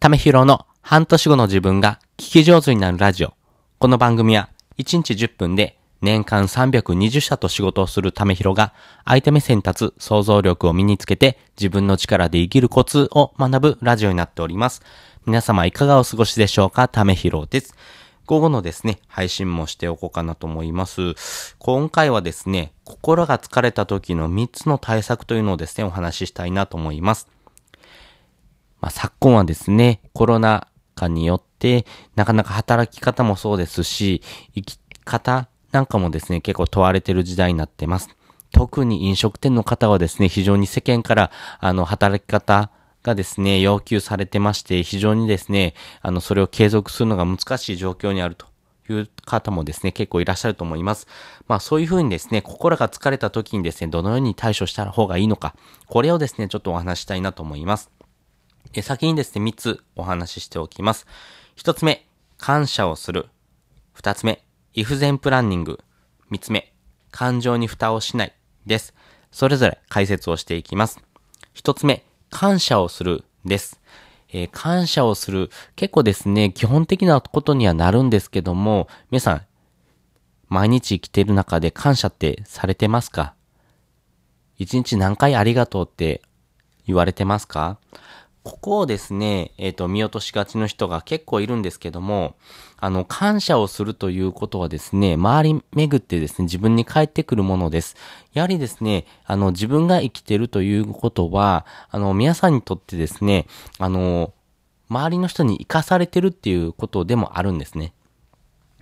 ためひろの半年後の自分が聞き上手になるラジオ。この番組は1日10分で年間320社と仕事をするためひろが相手目線立つ想像力を身につけて自分の力で生きるコツを学ぶラジオになっております。皆様いかがお過ごしでしょうか？ためひろです。午後のですね、配信もしておこうかなと思います。今回はですね、心が疲れた時の3つの対策というのをですね、お話ししたいなと思います。まあ、昨今はですね、コロナ禍によって、なかなか働き方もそうですし、生き方なんかもですね、結構問われてる時代になってます。特に飲食店の方はですね、非常に世間から、あの、働き方がですね、要求されてまして、非常にですね、あの、それを継続するのが難しい状況にあるという方もですね、結構いらっしゃると思います。まあそういうふうにですね、心が疲れた時にですね、どのように対処した方がいいのか、これをですね、ちょっとお話したいなと思います。先にですね、3つお話ししておきます。1つ目、感謝をする。2つ目、イフゼンプランニング。3つ目、感情に蓋をしない。です。それぞれ解説をしていきます。1つ目、感謝をする。です。えー、感謝をする。結構ですね、基本的なことにはなるんですけども、皆さん、毎日生きている中で感謝ってされてますか？一日何回ありがとうって言われてますか？ここをですね、えっ、ー、と、見落としがちの人が結構いるんですけども、あの、感謝をするということはですね、周り巡ってですね、自分に返ってくるものです。やはりですね、あの、自分が生きてるということは、あの、皆さんにとってですね、あの、周りの人に生かされてるっていうことでもあるんですね。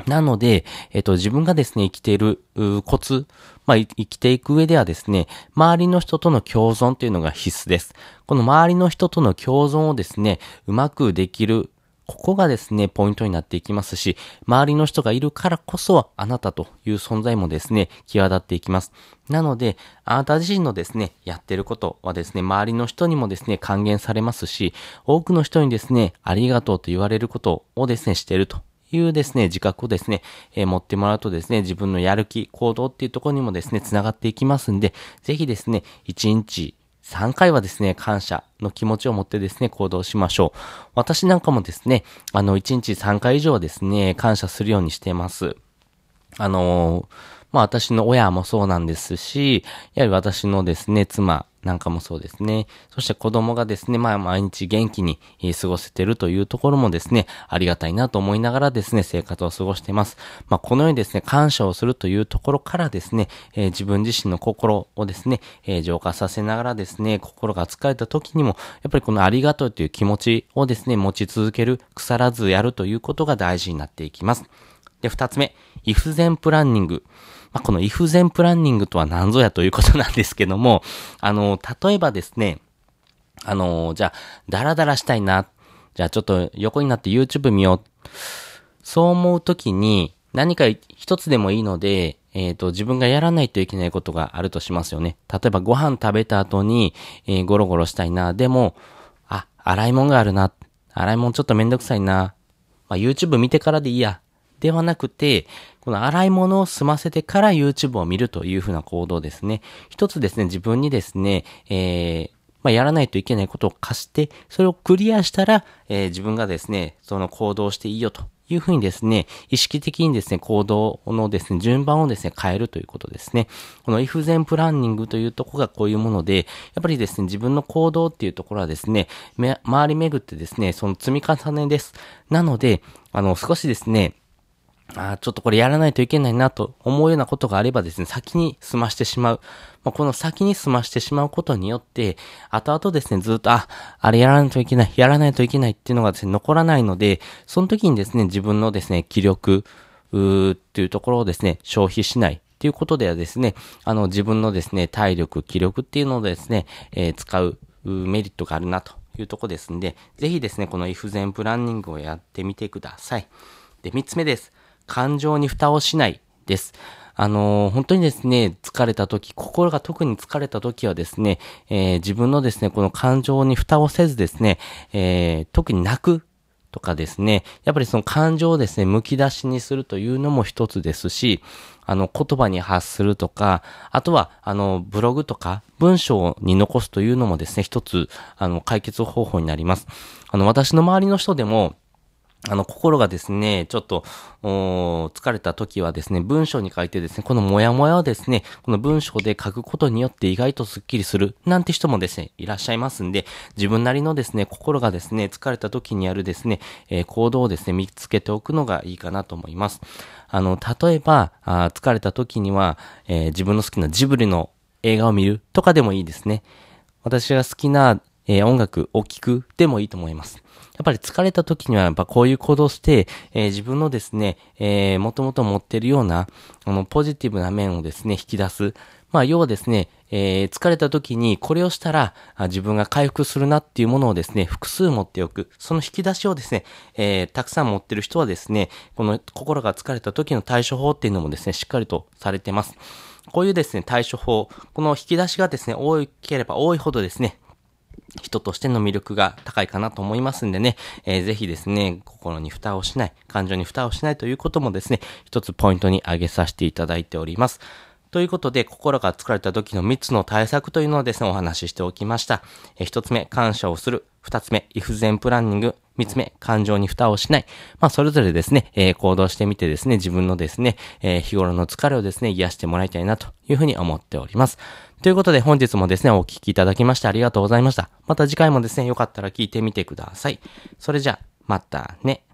なので、えっと、自分がですね、生きているコツ、まあ、生きていく上ではですね、周りの人との共存というのが必須です。この周りの人との共存をですね、うまくできる、ここがですね、ポイントになっていきますし、周りの人がいるからこそ、あなたという存在もですね、際立っていきます。なので、あなた自身のですね、やってることはですね、周りの人にもですね、還元されますし、多くの人にですね、ありがとうと言われることをですね、しているというですね、自覚をですね、えー、持ってもらうとですね、自分のやる気、行動っていうところにもですね、繋がっていきますんで、ぜひですね、1日3回はですね、感謝の気持ちを持ってですね、行動しましょう。私なんかもですね、あの、1日3回以上はですね、感謝するようにしています。あのー、まあ私の親もそうなんですし、やはり私のですね、妻、なんかもそうですね。そして子供がですね、まあ毎日元気に過ごせてるというところもですね、ありがたいなと思いながらですね、生活を過ごしています。まあこのようにですね、感謝をするというところからですね、えー、自分自身の心をですね、えー、浄化させながらですね、心が疲れた時にも、やっぱりこのありがとうという気持ちをですね、持ち続ける、腐らずやるということが大事になっていきます。で、二つ目、イフゼンプランニング。まあ、この if 全プランニングとは何ぞやということなんですけども、あの、例えばですね、あの、じゃあ、ダラダラしたいな。じゃあちょっと横になって YouTube 見よう。そう思うときに、何か一つでもいいので、えっ、ー、と、自分がやらないといけないことがあるとしますよね。例えばご飯食べた後に、えー、ゴロゴロしたいな。でも、あ、洗い物があるな。洗い物ちょっとめんどくさいな。まあ、YouTube 見てからでいいや。ではなくて、この洗い物を済ませてから YouTube を見るというふうな行動ですね。一つですね、自分にですね、えー、まあ、やらないといけないことを貸して、それをクリアしたら、えー、自分がですね、その行動していいよというふうにですね、意識的にですね、行動のですね、順番をですね、変えるということですね。この if 全プランニングというとこがこういうもので、やっぱりですね、自分の行動っていうところはですね、周り巡ってですね、その積み重ねです。なので、あの、少しですね、あ、ちょっとこれやらないといけないなと思うようなことがあればですね、先に済ましてしまう。まあ、この先に済ましてしまうことによって、後々ですね、ずっと、あ、あれやらないといけない、やらないといけないっていうのがですね、残らないので、その時にですね、自分のですね、気力、うっていうところをですね、消費しない。っていうことではですね、あの、自分のですね、体力、気力っていうのをですね、えー、使うメリットがあるなというとこですんで、ぜひですね、この if 全プランニングをやってみてください。で、三つ目です。感情に蓋をしないです。あのー、本当にですね、疲れた時、心が特に疲れた時はですね、えー、自分のですね、この感情に蓋をせずですね、えー、特に泣くとかですね、やっぱりその感情をですね、剥き出しにするというのも一つですし、あの、言葉に発するとか、あとは、あの、ブログとか、文章に残すというのもですね、一つ、あの、解決方法になります。あの、私の周りの人でも、あの、心がですね、ちょっと、疲れた時はですね、文章に書いてですね、このモヤモヤをですね、この文章で書くことによって意外とスッキリする、なんて人もですね、いらっしゃいますんで、自分なりのですね、心がですね、疲れた時にやるですね、えー、行動をですね、見つけておくのがいいかなと思います。あの、例えば、あ疲れた時には、えー、自分の好きなジブリの映画を見るとかでもいいですね。私が好きな、えー、音楽を聴くでもいいと思います。やっぱり疲れた時にはやっぱこういう行動して、えー、自分のですね、えー、もともと持ってるような、あの、ポジティブな面をですね、引き出す。まあ、要はですね、えー、疲れた時にこれをしたら自分が回復するなっていうものをですね、複数持っておく。その引き出しをですね、えー、たくさん持ってる人はですね、この心が疲れた時の対処法っていうのもですね、しっかりとされてます。こういうですね、対処法、この引き出しがですね、多ければ多いほどですね、人としての魅力が高いかなと思いますんでね、えー、ぜひですね、心に蓋をしない、感情に蓋をしないということもですね、一つポイントに挙げさせていただいております。ということで、心が疲れた時の3つの対策というのをですね、お話ししておきました。えー、1つ目、感謝をする。2つ目、イフゼンプランニング。三つ目、感情に蓋をしない。まあ、それぞれですね、えー、行動してみてですね、自分のですね、えー、日頃の疲れをですね、癒してもらいたいなというふうに思っております。ということで本日もですね、お聴きいただきましてありがとうございました。また次回もですね、よかったら聞いてみてください。それじゃ、またね。